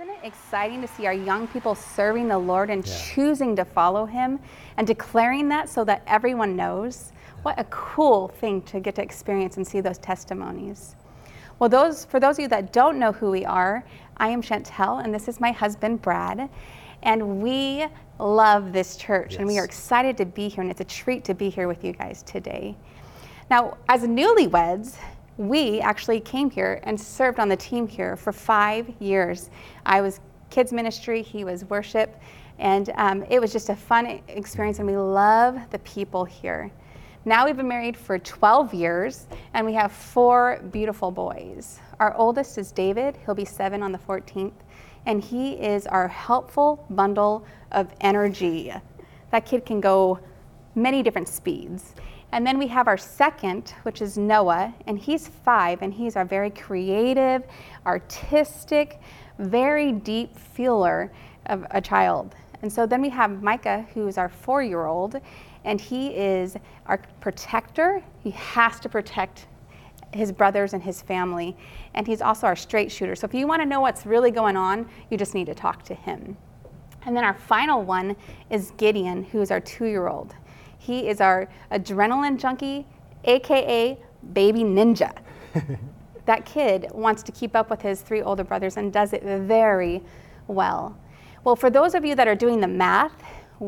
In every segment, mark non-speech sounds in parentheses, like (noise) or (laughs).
Isn't it exciting to see our young people serving the Lord and Yeah. choosing to follow Him and declaring that so that everyone knows? What a cool thing to get to experience and see those testimonies. Well, those for those of you that don't know who we are, I am Chantel, and this is my husband Brad, and we love this church, and we are excited to be here, and it's a treat to be here with you guys today. Now, as newlyweds, we actually came here and served on the team here for five years. I was kids ministry, he was worship, and um, it was just a fun experience, and we love the people here. Now we've been married for 12 years, and we have four beautiful boys. Our oldest is David, he'll be seven on the 14th, and he is our helpful bundle of energy. That kid can go many different speeds. And then we have our second, which is Noah, and he's five, and he's our very creative, artistic, very deep feeler of a child. And so then we have Micah, who is our four year old, and he is our protector. He has to protect his brothers and his family. And he's also our straight shooter. So if you want to know what's really going on, you just need to talk to him. And then our final one is Gideon, who is our two year old. He is our adrenaline junkie, AKA baby ninja. (laughs) that kid wants to keep up with his three older brothers and does it very well. Well, for those of you that are doing the math,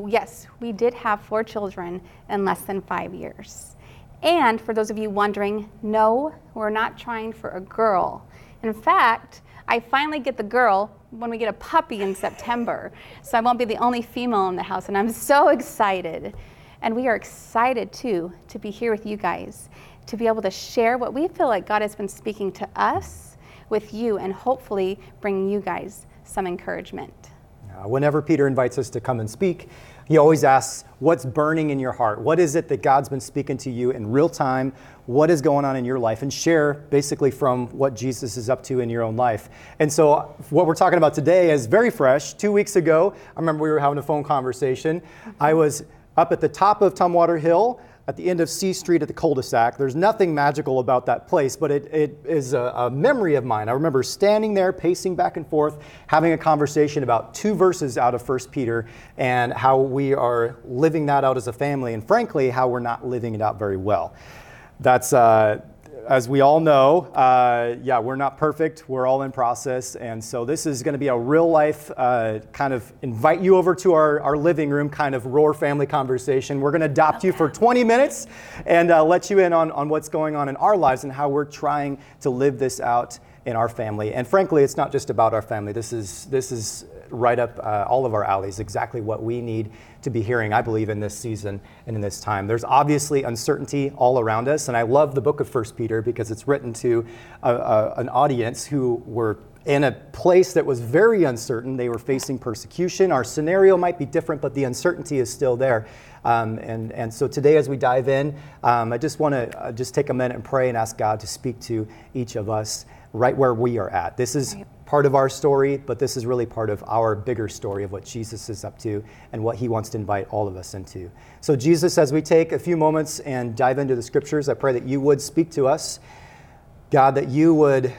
yes, we did have four children in less than five years. And for those of you wondering, no, we're not trying for a girl. In fact, I finally get the girl when we get a puppy in September. So I won't be the only female in the house, and I'm so excited. And we are excited too to be here with you guys, to be able to share what we feel like God has been speaking to us with you, and hopefully bring you guys some encouragement. Whenever Peter invites us to come and speak, he always asks, What's burning in your heart? What is it that God's been speaking to you in real time? What is going on in your life? And share basically from what Jesus is up to in your own life. And so, what we're talking about today is very fresh. Two weeks ago, I remember we were having a phone conversation. I was up at the top of Tumwater Hill at the end of C Street at the cul-de-sac. There's nothing magical about that place, but it, it is a, a memory of mine. I remember standing there, pacing back and forth, having a conversation about two verses out of 1 Peter and how we are living that out as a family, and frankly, how we're not living it out very well. That's, uh, as we all know, uh, yeah, we're not perfect. We're all in process. And so this is going to be a real life uh, kind of invite you over to our, our living room kind of roar family conversation. We're going to adopt you for 20 minutes and uh, let you in on, on what's going on in our lives and how we're trying to live this out in our family. And frankly, it's not just about our family. This is, this is right up uh, all of our alleys, exactly what we need to be hearing, I believe, in this season and in this time. There's obviously uncertainty all around us, and I love the book of First Peter because it's written to a, a, an audience who were in a place that was very uncertain. They were facing persecution. Our scenario might be different, but the uncertainty is still there. Um, and, and so today, as we dive in, um, I just want to uh, just take a minute and pray and ask God to speak to each of us right where we are at. This is part of our story, but this is really part of our bigger story of what Jesus is up to and what he wants to invite all of us into. So, Jesus, as we take a few moments and dive into the scriptures, I pray that you would speak to us. God, that you would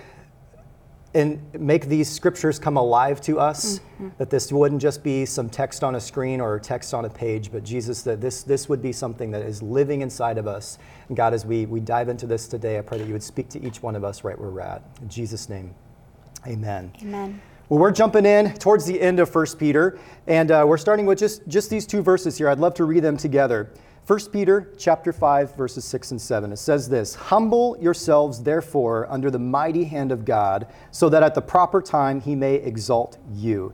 and make these scriptures come alive to us mm-hmm. that this wouldn't just be some text on a screen or text on a page but jesus that this, this would be something that is living inside of us and god as we, we dive into this today i pray that you would speak to each one of us right where we're at in jesus name amen Amen. well, we're jumping in towards the end of 1 Peter, and uh, we're starting with just, just these two verses here. I'd love to read them together. 1 Peter chapter 5, verses 6 and 7. It says this Humble yourselves, therefore, under the mighty hand of God, so that at the proper time he may exalt you.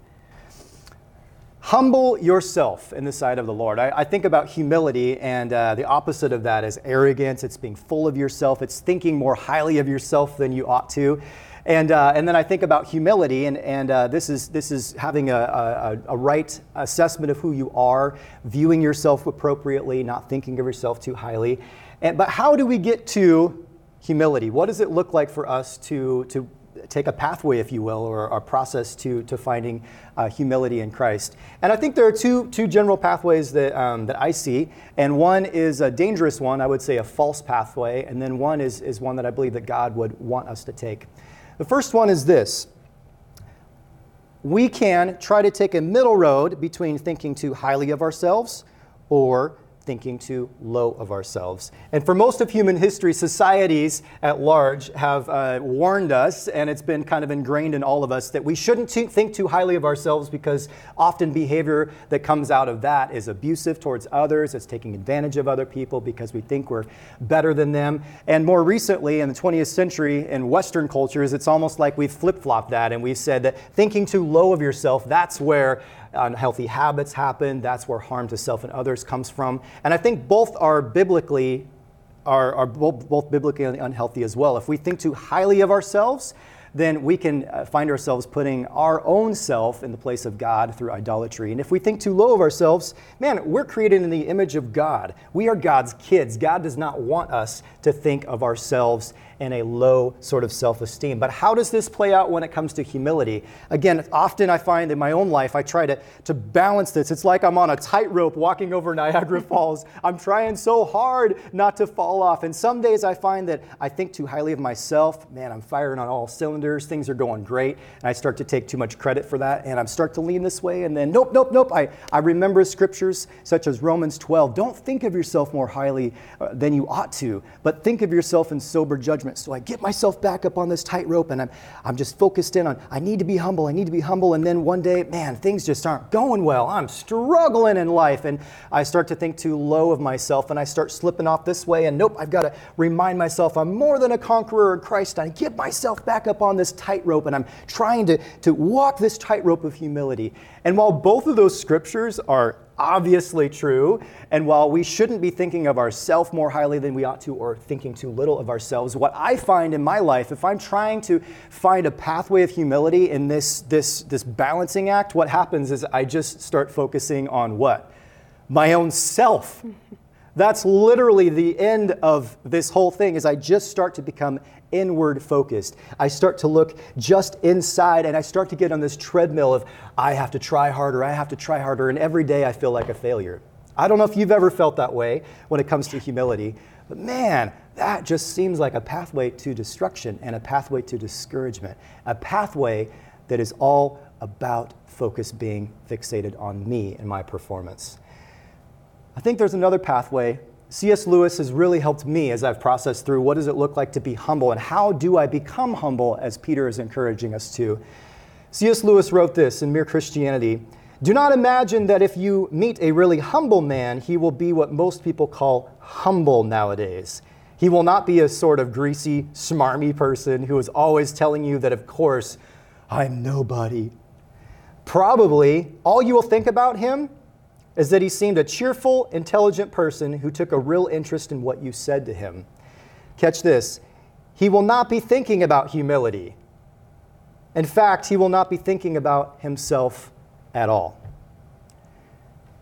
Humble yourself in the sight of the Lord. I, I think about humility, and uh, the opposite of that is arrogance. It's being full of yourself, it's thinking more highly of yourself than you ought to. And, uh, and then I think about humility, and, and uh, this, is, this is having a, a, a right assessment of who you are, viewing yourself appropriately, not thinking of yourself too highly. And, but how do we get to humility? What does it look like for us to, to take a pathway, if you will, or a process to, to finding uh, humility in Christ. And I think there are two, two general pathways that, um, that I see. And one is a dangerous one, I would say a false pathway. And then one is, is one that I believe that God would want us to take. The first one is this. We can try to take a middle road between thinking too highly of ourselves or thinking too low of ourselves. And for most of human history, societies at large have uh, warned us, and it's been kind of ingrained in all of us, that we shouldn't t- think too highly of ourselves because often behavior that comes out of that is abusive towards others, it's taking advantage of other people because we think we're better than them. And more recently, in the 20th century, in Western cultures, it's almost like we've flip flopped that and we've said that thinking too low of yourself, that's where unhealthy habits happen. That's where harm to self and others comes from. And I think both are biblically are, are both, both biblically unhealthy as well. If we think too highly of ourselves, then we can uh, find ourselves putting our own self in the place of God through idolatry. And if we think too low of ourselves, man, we're created in the image of God. We are God's kids. God does not want us to think of ourselves and a low sort of self esteem. But how does this play out when it comes to humility? Again, often I find in my own life, I try to, to balance this. It's like I'm on a tightrope walking over Niagara (laughs) Falls. I'm trying so hard not to fall off. And some days I find that I think too highly of myself. Man, I'm firing on all cylinders. Things are going great. And I start to take too much credit for that. And I start to lean this way. And then, nope, nope, nope. I, I remember scriptures such as Romans 12. Don't think of yourself more highly uh, than you ought to, but think of yourself in sober judgment So I get myself back up on this tightrope and I'm, I'm just focused in on, I need to be humble, I need to be humble. And then one day, man, things just aren't going well. I'm struggling in life. And I start to think too low of myself and I start slipping off this way. And nope, I've got to remind myself I'm more than a conqueror in Christ. I get myself back up on this tightrope and I'm trying to, to walk this tightrope of humility. And while both of those scriptures are obviously true. And while we shouldn't be thinking of ourselves more highly than we ought to or thinking too little of ourselves, what I find in my life, if I'm trying to find a pathway of humility in this, this, this balancing act, what happens is I just start focusing on what? My own self. (laughs) That's literally the end of this whole thing is I just start to become inward focused. I start to look just inside and I start to get on this treadmill of I have to try harder, I have to try harder, and every day I feel like a failure. I don't know if you've ever felt that way when it comes to humility, but man, that just seems like a pathway to destruction and a pathway to discouragement, a pathway that is all about focus being fixated on me and my performance. I think there's another pathway C.S. Lewis has really helped me as I've processed through what does it look like to be humble and how do I become humble as Peter is encouraging us to. C.S. Lewis wrote this in Mere Christianity Do not imagine that if you meet a really humble man, he will be what most people call humble nowadays. He will not be a sort of greasy, smarmy person who is always telling you that, of course, I'm nobody. Probably all you will think about him is that he seemed a cheerful, intelligent person who took a real interest in what you said to him. Catch this he will not be thinking about humility. In fact, he will not be thinking about himself at all.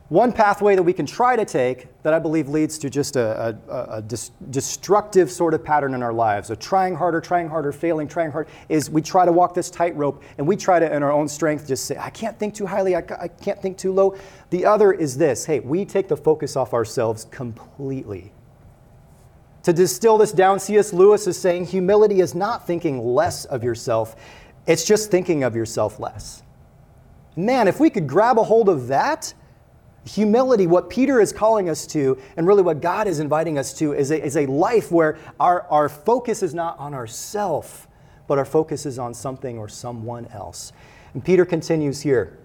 One pathway that we can try to take that I believe leads to just a, a, a dis- destructive sort of pattern in our lives, a trying harder, trying harder, failing, trying hard, is we try to walk this tightrope and we try to, in our own strength, just say, I can't think too highly, I, I can't think too low. The other is this hey, we take the focus off ourselves completely. To distill this down, C.S. Lewis is saying humility is not thinking less of yourself, it's just thinking of yourself less. Man, if we could grab a hold of that, Humility, what Peter is calling us to, and really what God is inviting us to, is a, is a life where our, our focus is not on ourself, but our focus is on something or someone else. And Peter continues here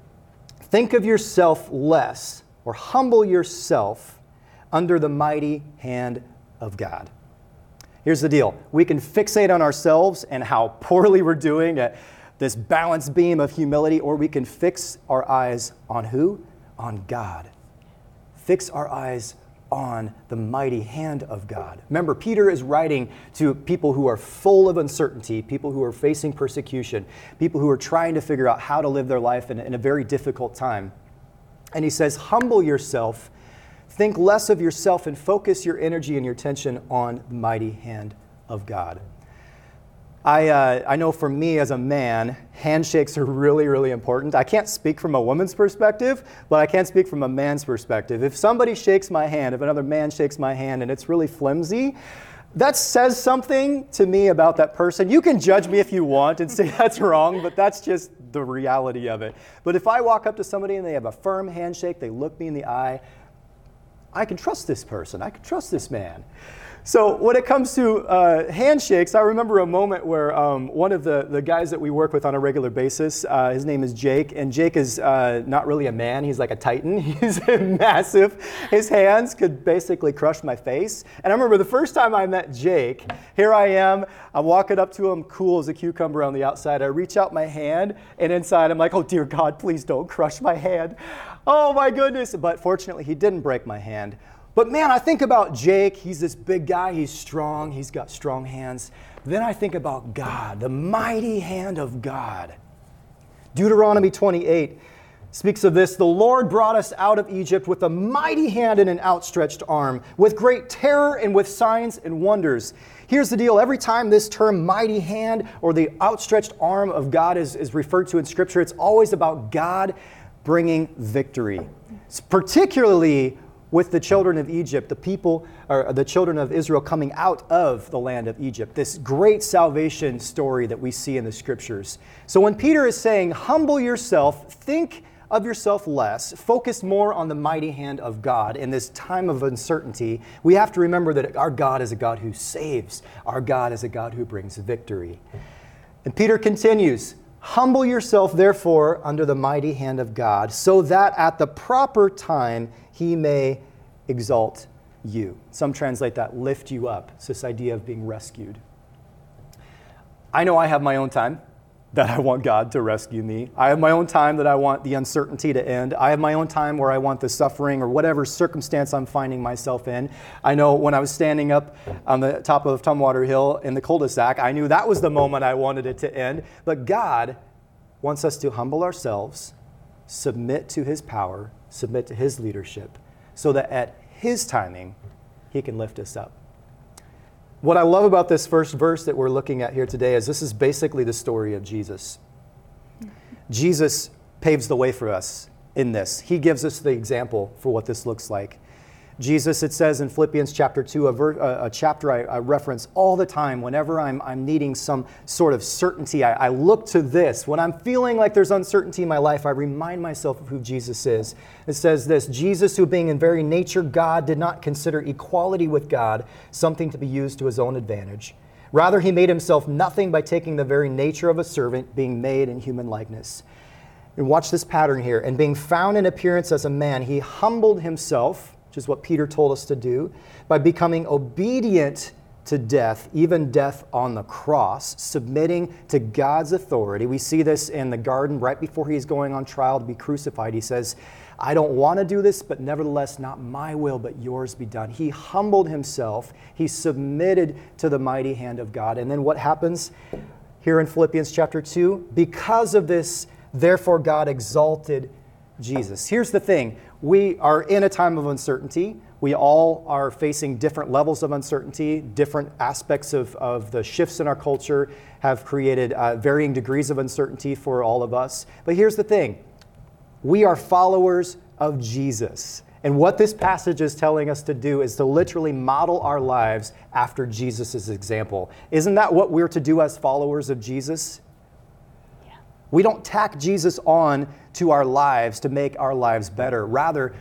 Think of yourself less, or humble yourself under the mighty hand of God. Here's the deal we can fixate on ourselves and how poorly we're doing at this balance beam of humility, or we can fix our eyes on who? On God. Fix our eyes on the mighty hand of God. Remember, Peter is writing to people who are full of uncertainty, people who are facing persecution, people who are trying to figure out how to live their life in, in a very difficult time. And he says, Humble yourself, think less of yourself, and focus your energy and your attention on the mighty hand of God. I, uh, I know for me as a man, handshakes are really, really important. I can't speak from a woman's perspective, but I can speak from a man's perspective. If somebody shakes my hand, if another man shakes my hand and it's really flimsy, that says something to me about that person. You can judge me if you want and say (laughs) that's wrong, but that's just the reality of it. But if I walk up to somebody and they have a firm handshake, they look me in the eye, I can trust this person. I can trust this man. So when it comes to uh, handshakes, I remember a moment where um, one of the, the guys that we work with on a regular basis, uh, his name is Jake, and Jake is uh, not really a man, he's like a titan. (laughs) He's massive. His hands could basically crush my face. And I remember the first time I met Jake, here I am, I'm walking up to him, cool as a cucumber on the outside. I reach out my hand, and inside I'm like, oh dear God, please don't crush my hand. Oh my goodness. But fortunately, he didn't break my hand. But man, I think about Jake. He's this big guy. He's strong. He's got strong hands. Then I think about God, the mighty hand of God. Deuteronomy 28 speaks of this The Lord brought us out of Egypt with a mighty hand and an outstretched arm, with great terror and with signs and wonders. Here's the deal every time this term mighty hand or the outstretched arm of God is, is referred to in Scripture, it's always about God bringing victory. It's particularly with the children of Egypt, the people, or the children of Israel coming out of the land of Egypt, this great salvation story that we see in the scriptures. So when Peter is saying, humble yourself, think of yourself less, focus more on the mighty hand of God in this time of uncertainty, we have to remember that our God is a God who saves, our God is a God who brings victory. And Peter continues, Humble yourself, therefore, under the mighty hand of God, so that at the proper time he may exalt you. Some translate that lift you up. It's this idea of being rescued. I know I have my own time that I want God to rescue me. I have my own time that I want the uncertainty to end. I have my own time where I want the suffering or whatever circumstance I'm finding myself in. I know when I was standing up on the top of Tumwater Hill in the cul-de-sac, I knew that was the moment I wanted it to end. But God wants us to humble ourselves, submit to his power, submit to his leadership, so that at his timing, he can lift us up. What I love about this first verse that we're looking at here today is this is basically the story of Jesus. Jesus paves the way for us in this. He gives us the example for what this looks like. Jesus, it says in Philippians chapter 2, a, ver, a chapter I, I, reference all the time whenever I'm, I'm needing some sort of certainty. I, I look to this. When I'm feeling like there's uncertainty in my life, I remind myself of who Jesus is. It says this Jesus, who being in very nature God, did not consider equality with God something to be used to his own advantage. Rather, he made himself nothing by taking the very nature of a servant, being made in human likeness. And watch this pattern here. And being found in appearance as a man, he humbled himself which is what Peter told us to do, by becoming obedient to death, even death on the cross, submitting to God's authority. We see this in the garden right before he's going on trial to be crucified. He says, I don't want to do this, but nevertheless, not my will, but yours be done. He humbled himself, he submitted to the mighty hand of God. And then what happens here in Philippians chapter 2? Because of this, therefore, God exalted Jesus. Here's the thing we are in a time of uncertainty. We all are facing different levels of uncertainty. Different aspects of, of the shifts in our culture have created uh, varying degrees of uncertainty for all of us. But here's the thing we are followers of Jesus. And what this passage is telling us to do is to literally model our lives after Jesus' example. Isn't that what we're to do as followers of Jesus? We don't tack Jesus on to our lives to make our lives better. Rather,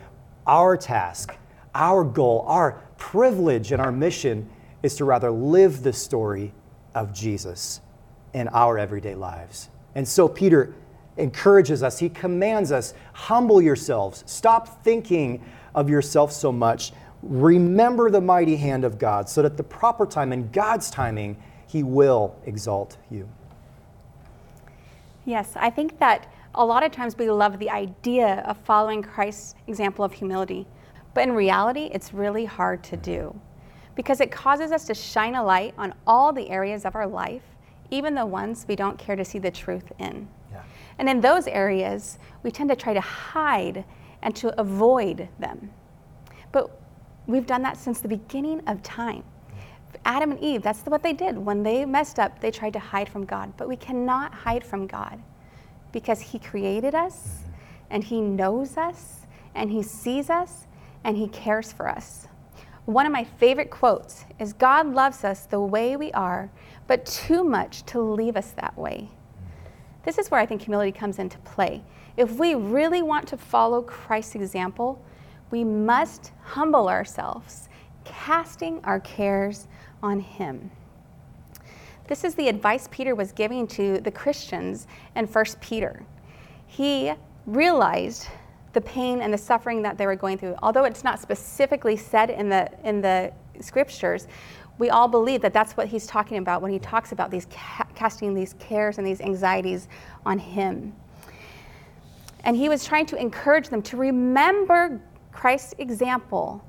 our task, our goal, our privilege, and our mission is to rather live the story of Jesus in our everyday lives. And so Peter encourages us, he commands us humble yourselves, stop thinking of yourself so much. Remember the mighty hand of God so that at the proper time, in God's timing, he will exalt you. Yes, I think that a lot of times we love the idea of following Christ's example of humility, but in reality, it's really hard to do because it causes us to shine a light on all the areas of our life, even the ones we don't care to see the truth in. Yeah. And in those areas, we tend to try to hide and to avoid them. But we've done that since the beginning of time. Adam and Eve, that's what they did. When they messed up, they tried to hide from God. But we cannot hide from God because He created us mm-hmm. and He knows us and He sees us and He cares for us. One of my favorite quotes is God loves us the way we are, but too much to leave us that way. Mm-hmm. This is where I think humility comes into play. If we really want to follow Christ's example, we must humble ourselves, casting our cares on Him. This is the advice Peter was giving to the Christians in 1 Peter. He realized the pain and the suffering that they were going through. Although it's not specifically said in the, in the scriptures, we all believe that that's what he's talking about when he talks about these ca- casting these cares and these anxieties on him. And he was trying to encourage them to remember Christ's example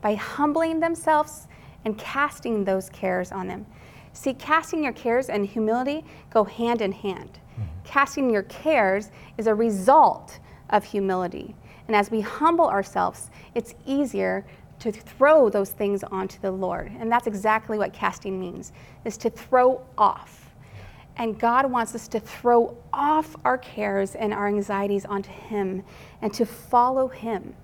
by humbling themselves and casting those cares on them. See, casting your cares and humility go hand in hand. Mm-hmm. Casting your cares is a result of humility. And as we humble ourselves, it's easier to throw those things onto the Lord. And that's exactly what casting means, is to throw off. And God wants us to throw off our cares and our anxieties onto Him and to follow Him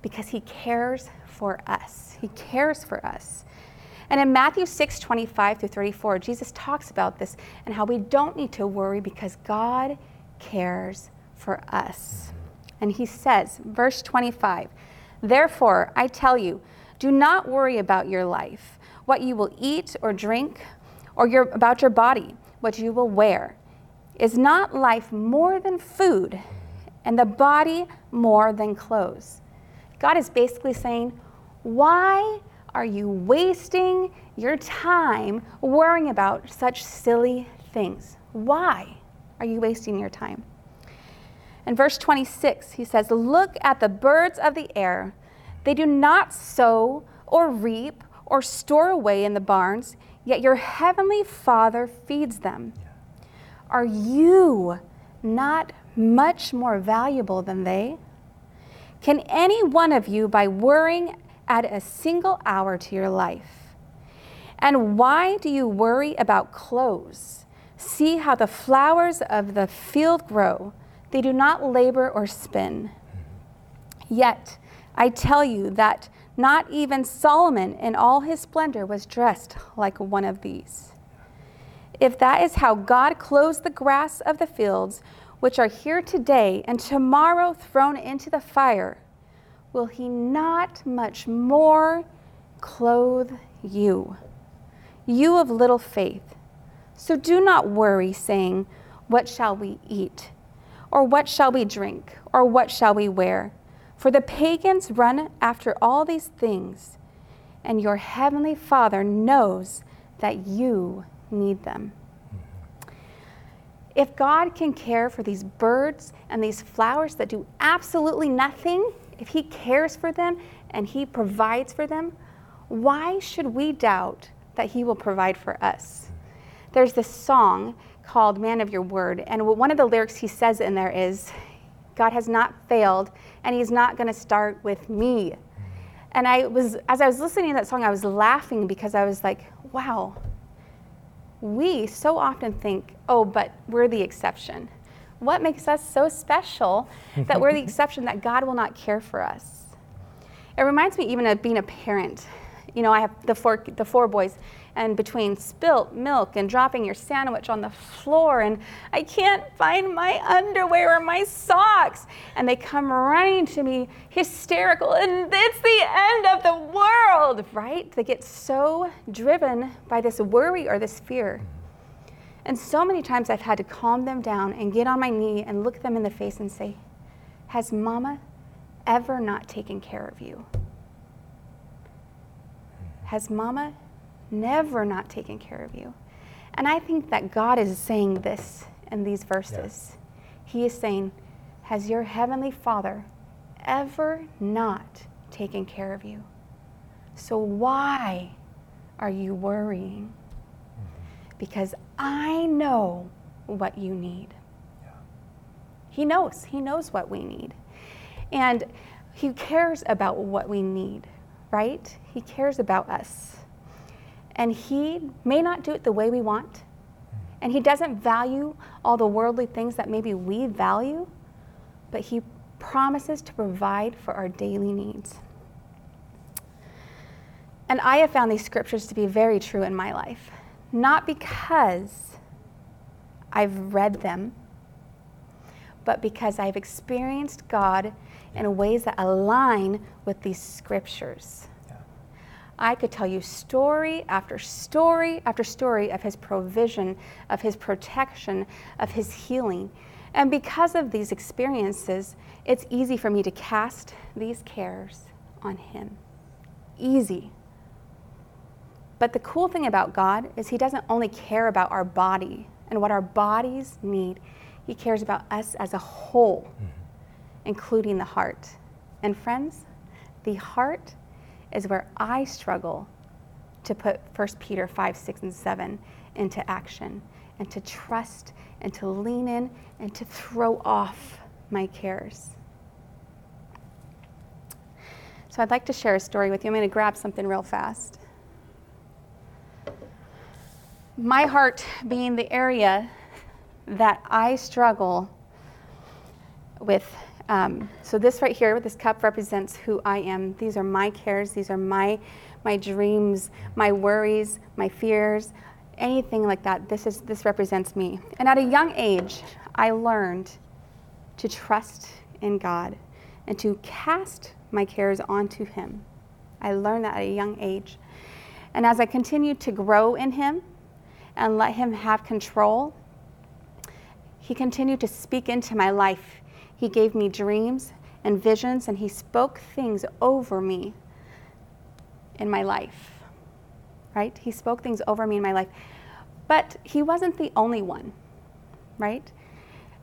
because He cares for us. He cares for us. And in Matthew 6 25 through 34, Jesus talks about this and how we don't need to worry because God cares for us. And He says, verse 25, Therefore, I tell you, do not worry about your life, what you will eat or drink, or your, about your body, what you will wear. Is not life more than food, and the body more than clothes? God is basically saying, Why are you wasting your time worrying about such silly things? Why are you wasting your time? In verse 26, he says, Look at the birds of the air. They do not sow or reap or store away in the barns, yet your heavenly Father feeds them. Are you not much more valuable than they? Can any one of you, by worrying, add a single hour to your life? And why do you worry about clothes? See how the flowers of the field grow. They do not labor or spin. Yet, I tell you that not even Solomon in all his splendor was dressed like one of these. If that is how God clothes the grass of the fields, which are here today and tomorrow thrown into the fire, will he not much more clothe you? You of little faith. So do not worry, saying, What shall we eat? Or what shall we drink? Or what shall we wear? For the pagans run after all these things, and your heavenly Father knows that you need them. If God can care for these birds and these flowers that do absolutely nothing, if He cares for them and He provides for them, why should we doubt that He will provide for us? There's this song called Man of Your Word. And one of the lyrics he says in there is, God has not failed, and he's not going to start with me. And I was, as I was listening to that song, I was laughing because I was like, wow, we so often think, oh, but we're the exception. What makes us so special that we're the (laughs) exception that God will not care for us? It reminds me even of being a parent. You know, I have the four, the four boys, and between spilt milk and dropping your sandwich on the floor, and I can't find my underwear or my socks. And they come running to me hysterical, and it's the end of the world, right? They get so driven by this worry or this fear. And so many times I've had to calm them down and get on my knee and look them in the face and say, Has mama ever not taken care of you? Has mama never not taken care of you. And I think that God is saying this in these verses. Yeah. He is saying, Has your heavenly Father ever not taken care of you? So why are you worrying? Mm-hmm. Because I know what you need. Yeah. He knows. He knows what we need. And He cares about what we need, right? He cares about us. And He may not do it the way we want. Mm-hmm. And He doesn't value all the worldly things that maybe we value, but He promises to provide for our daily needs. And I have found these scriptures to be very true in my life, not because I've read them but because I've experienced God in ways that align with these scriptures. I could tell you story after story after story of his provision, of his protection, of his healing. And because of these experiences, it's easy for me to cast these cares on him. Easy. But the cool thing about God is he doesn't only care about our body and what our bodies need, he cares about us as a whole, mm-hmm. including the heart. And friends, the heart is where I struggle to put 1 Peter 5, 6, and 7 into action and to trust and to lean in and to throw off my cares. So I'd like to share a story with you. I'm going to grab something real fast. My heart being the area that I struggle with um, so this right here, this cup represents who I am. These are my cares. These are my my dreams, my worries, my fears, anything like that. This is this represents me. And at a young age, I learned to trust in God and to cast my cares onto Him. I learned that at a young age. And as I continued to grow in Him and let Him have control, He continued to speak into my life he gave me dreams and visions, and He spoke things over me in my life. Right? He spoke things over me in my life. But He wasn't the only one, right?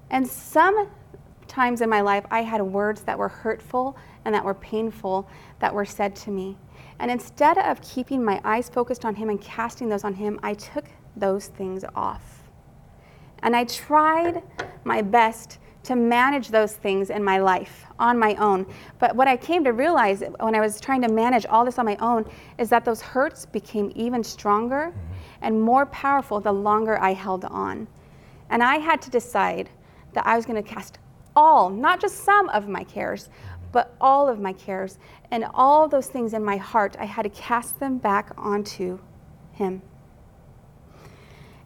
And sometimes in my life, I had words that were hurtful and that were painful that were said to me. And instead of keeping my eyes focused on Him and casting those on Him, I took those things off. And I tried my best to manage those things in my life on my own. But what I came to realize when I was trying to manage all this on my own is that those hurts became even stronger mm-hmm. and more powerful the longer I held on. And I had to decide that I was going to cast all, not just some of my cares, but all of my cares and all those things in my heart, I had to cast them back onto Him.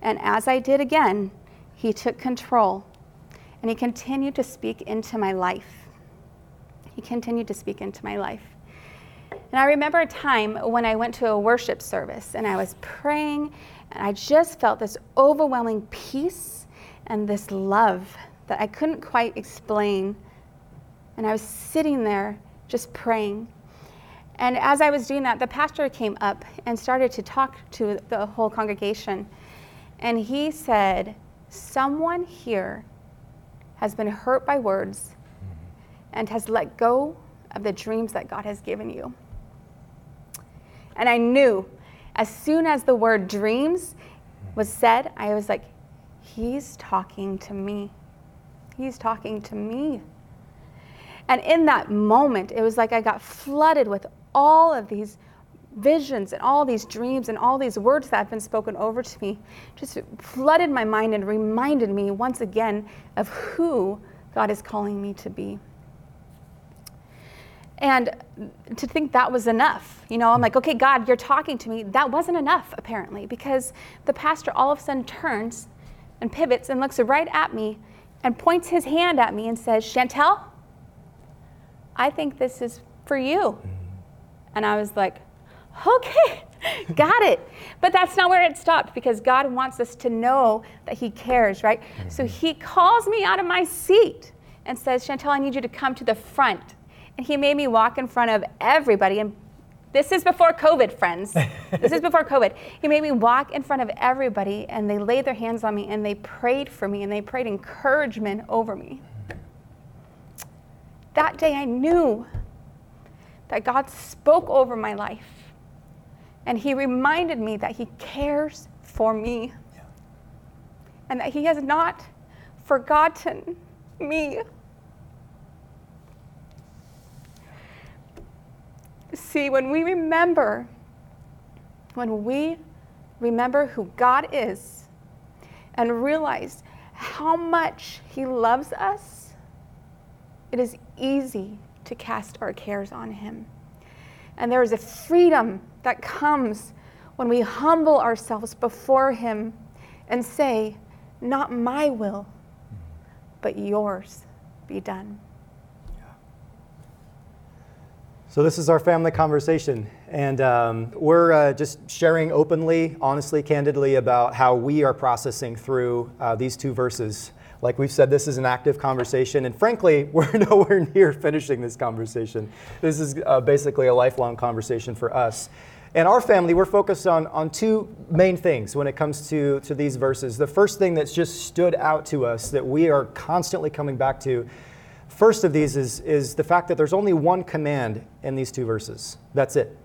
And as I did again, He took control and he continued to speak into my life. He continued to speak into my life. And I remember a time when I went to a worship service and I was praying, and I just felt this overwhelming peace and this love that I couldn't quite explain. And I was sitting there just praying. And as I was doing that, the pastor came up and started to talk to the whole congregation. And he said, Someone here has been hurt by words mm-hmm. and has let go of the dreams that God has given you. And I knew as soon as the word dreams mm-hmm. was said, I was like, He's talking to me. He's talking to me. And in that moment, it was like I got flooded with all of these visions and all these dreams and all these words that have been spoken over to me just flooded my mind and reminded me once again of who God is calling me to be. And to think that was enough, you know, I'm like, okay, God, you're talking to me. That wasn't enough, apparently, because the pastor all of a sudden turns and pivots and looks right at me and points his hand at me and says, Chantel, I think this is for you. Mm-hmm. And I was like, okay, got it. But that's not where it stopped because God wants us to know that He cares, right? Mm-hmm. So He calls me out of my seat and says, Chantel, I need you to come to the front. And He made me walk in front of everybody. And this is before COVID, friends. this is before COVID. He made me walk in front of everybody and they laid their hands on me and they prayed for me and they prayed encouragement over me. That day I knew that God spoke over my life and he reminded me that he cares for me yeah. and that he has not forgotten me. See, when we remember, when we remember who God is and realize how much He loves us, it is easy to cast our cares on Him. And there is a freedom that comes when we humble ourselves before Him and say, Not my will, but yours be done. So, this is our family conversation. And um, we're uh, just sharing openly, honestly, candidly about how we are processing through uh, these two verses. Like we've said, this is an active conversation. And frankly, (laughs) we're nowhere near finishing this conversation. This is uh, basically a lifelong conversation for us. And our family, we're focused on, on two main things when it comes to, to these verses. The first thing that's just stood out to us that we are constantly coming back to First of these is, is the fact that there's only one command in these two verses. That's it.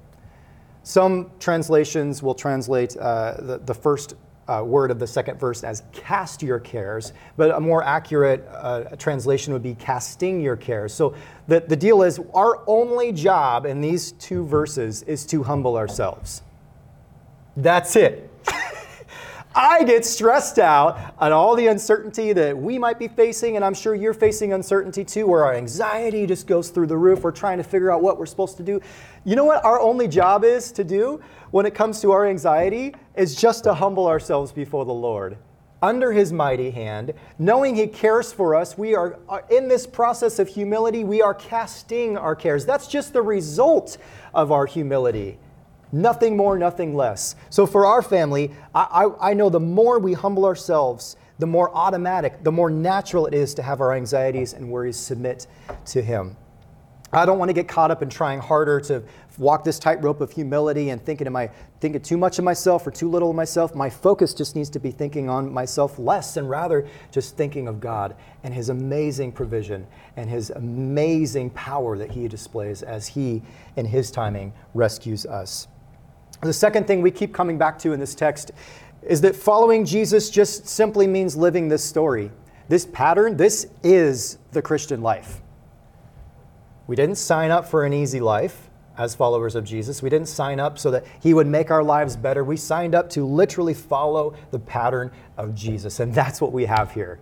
Some translations will translate uh, the, the first uh, word of the second verse as cast your cares, but a more accurate uh, translation would be casting your cares. So the, the deal is our only job in these two verses is to humble ourselves. That's it. I get stressed out at all the uncertainty that we might be facing, and I'm sure you're facing uncertainty too, where our anxiety just goes through the roof. We're trying to figure out what we're supposed to do. You know what our only job is to do when it comes to our anxiety is just to humble ourselves before the Lord. Under his mighty hand, knowing he cares for us, we are in this process of humility, we are casting our cares. That's just the result of our humility. Nothing more, nothing less. So for our family, I, I, I, know the more we humble ourselves, the more automatic, the more natural it is to have our anxieties and worries submit to Him. I don't want to get caught up in trying harder to walk this tightrope of humility and thinking, am I thinking too much of myself or too little of myself? My focus just needs to be thinking on myself less and rather just thinking of God and His amazing provision and His amazing power that He displays as He, in His timing, rescues us. The second thing we keep coming back to in this text is that following Jesus just simply means living this story. This pattern, this is the Christian life. We didn't sign up for an easy life as followers of Jesus. We didn't sign up so that he would make our lives better. We signed up to literally follow the pattern of Jesus. And that's what we have here.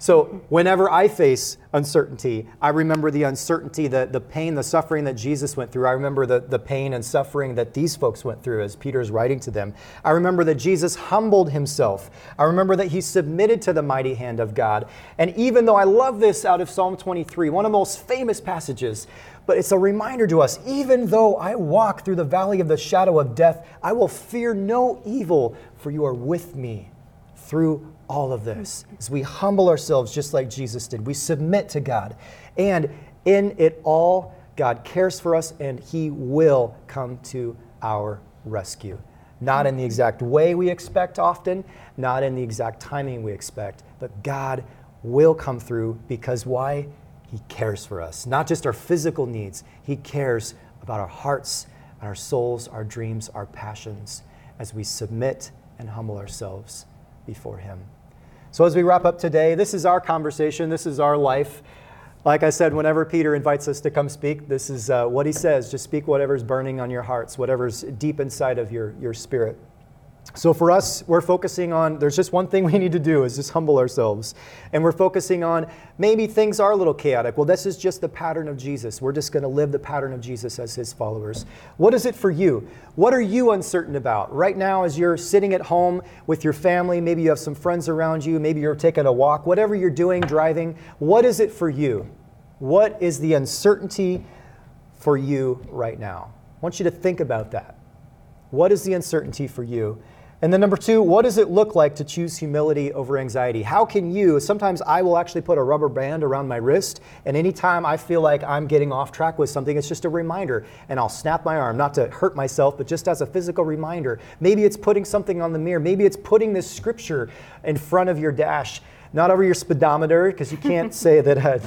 So, whenever I face uncertainty, I remember the uncertainty, the, the pain, the suffering that Jesus went through. I remember the, the pain and suffering that these folks went through as Peter's writing to them. I remember that Jesus humbled himself. I remember that he submitted to the mighty hand of God. And even though I love this out of Psalm 23, one of the most famous passages, but it's a reminder to us even though I walk through the valley of the shadow of death, I will fear no evil, for you are with me through all of this as we humble ourselves just like Jesus did. We submit to God. And in it all, God cares for us and He will come to our rescue. Not in the exact way we expect often, not in the exact timing we expect, but God will come through because why? He cares for us. Not just our physical needs, He cares about our hearts, and our souls, our dreams, our passions as we submit and humble ourselves before Him. So, as we wrap up today, this is our conversation, this is our life. Like I said, whenever Peter invites us to come speak, this is uh, what he says. Just speak whatever's burning on your hearts, whatever's deep inside of your, your spirit. So for us, we're focusing on, there's just one thing (laughs) we need to do is just humble ourselves. And we're focusing on maybe things are a little chaotic. Well, this is just the pattern of Jesus. We're just going to live the pattern of Jesus as his followers. What is it for you? What are you uncertain about? Right now, as you're sitting at home with your family, maybe you have some friends around you, maybe you're taking a walk, whatever you're doing, driving, what is it for you? What is the uncertainty for you right now? I want you to think about that. What is the uncertainty for you? And then number two, what does it look like to choose humility over anxiety? How can you, sometimes I will actually put a rubber band around my wrist, and anytime I feel like I'm getting off track with something, it's just a reminder, and I'll snap my arm, not to hurt myself, but just as a physical reminder. Maybe it's putting something on the mirror. Maybe it's putting this scripture in front of your dash, not over your speedometer, because you can't (laughs) say that. Uh,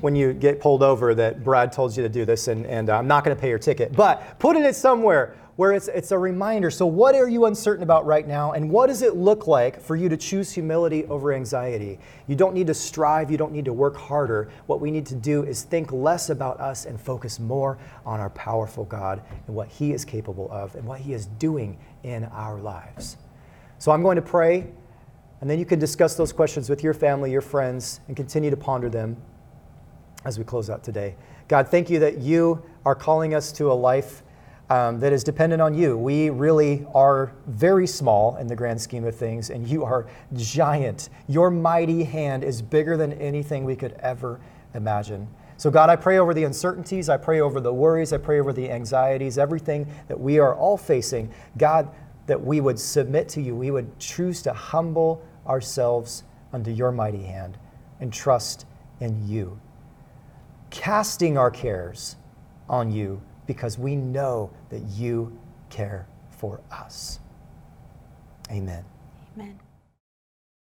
when you get pulled over, that Brad told you to do this, and, and I'm not going to pay your ticket. But putting it somewhere where it's, it's a reminder. So, what are you uncertain about right now? And what does it look like for you to choose humility over anxiety? You don't need to strive, you don't need to work harder. What we need to do is think less about us and focus more on our powerful God and what He is capable of and what He is doing in our lives. So, I'm going to pray, and then you can discuss those questions with your family, your friends, and continue to ponder them as we close out today. God, thank you that you are calling us to a life um, that is dependent on you. We really are very small in the grand scheme of things, and you are giant. Your mighty hand is bigger than anything we could ever imagine. So, God, I pray over the uncertainties, I pray over the worries, I pray over the anxieties, everything that we are all facing. God, that we would submit to you, we would choose to humble ourselves under your mighty hand and trust in you. Casting our cares on you because we know that you care for us. Amen. Amen.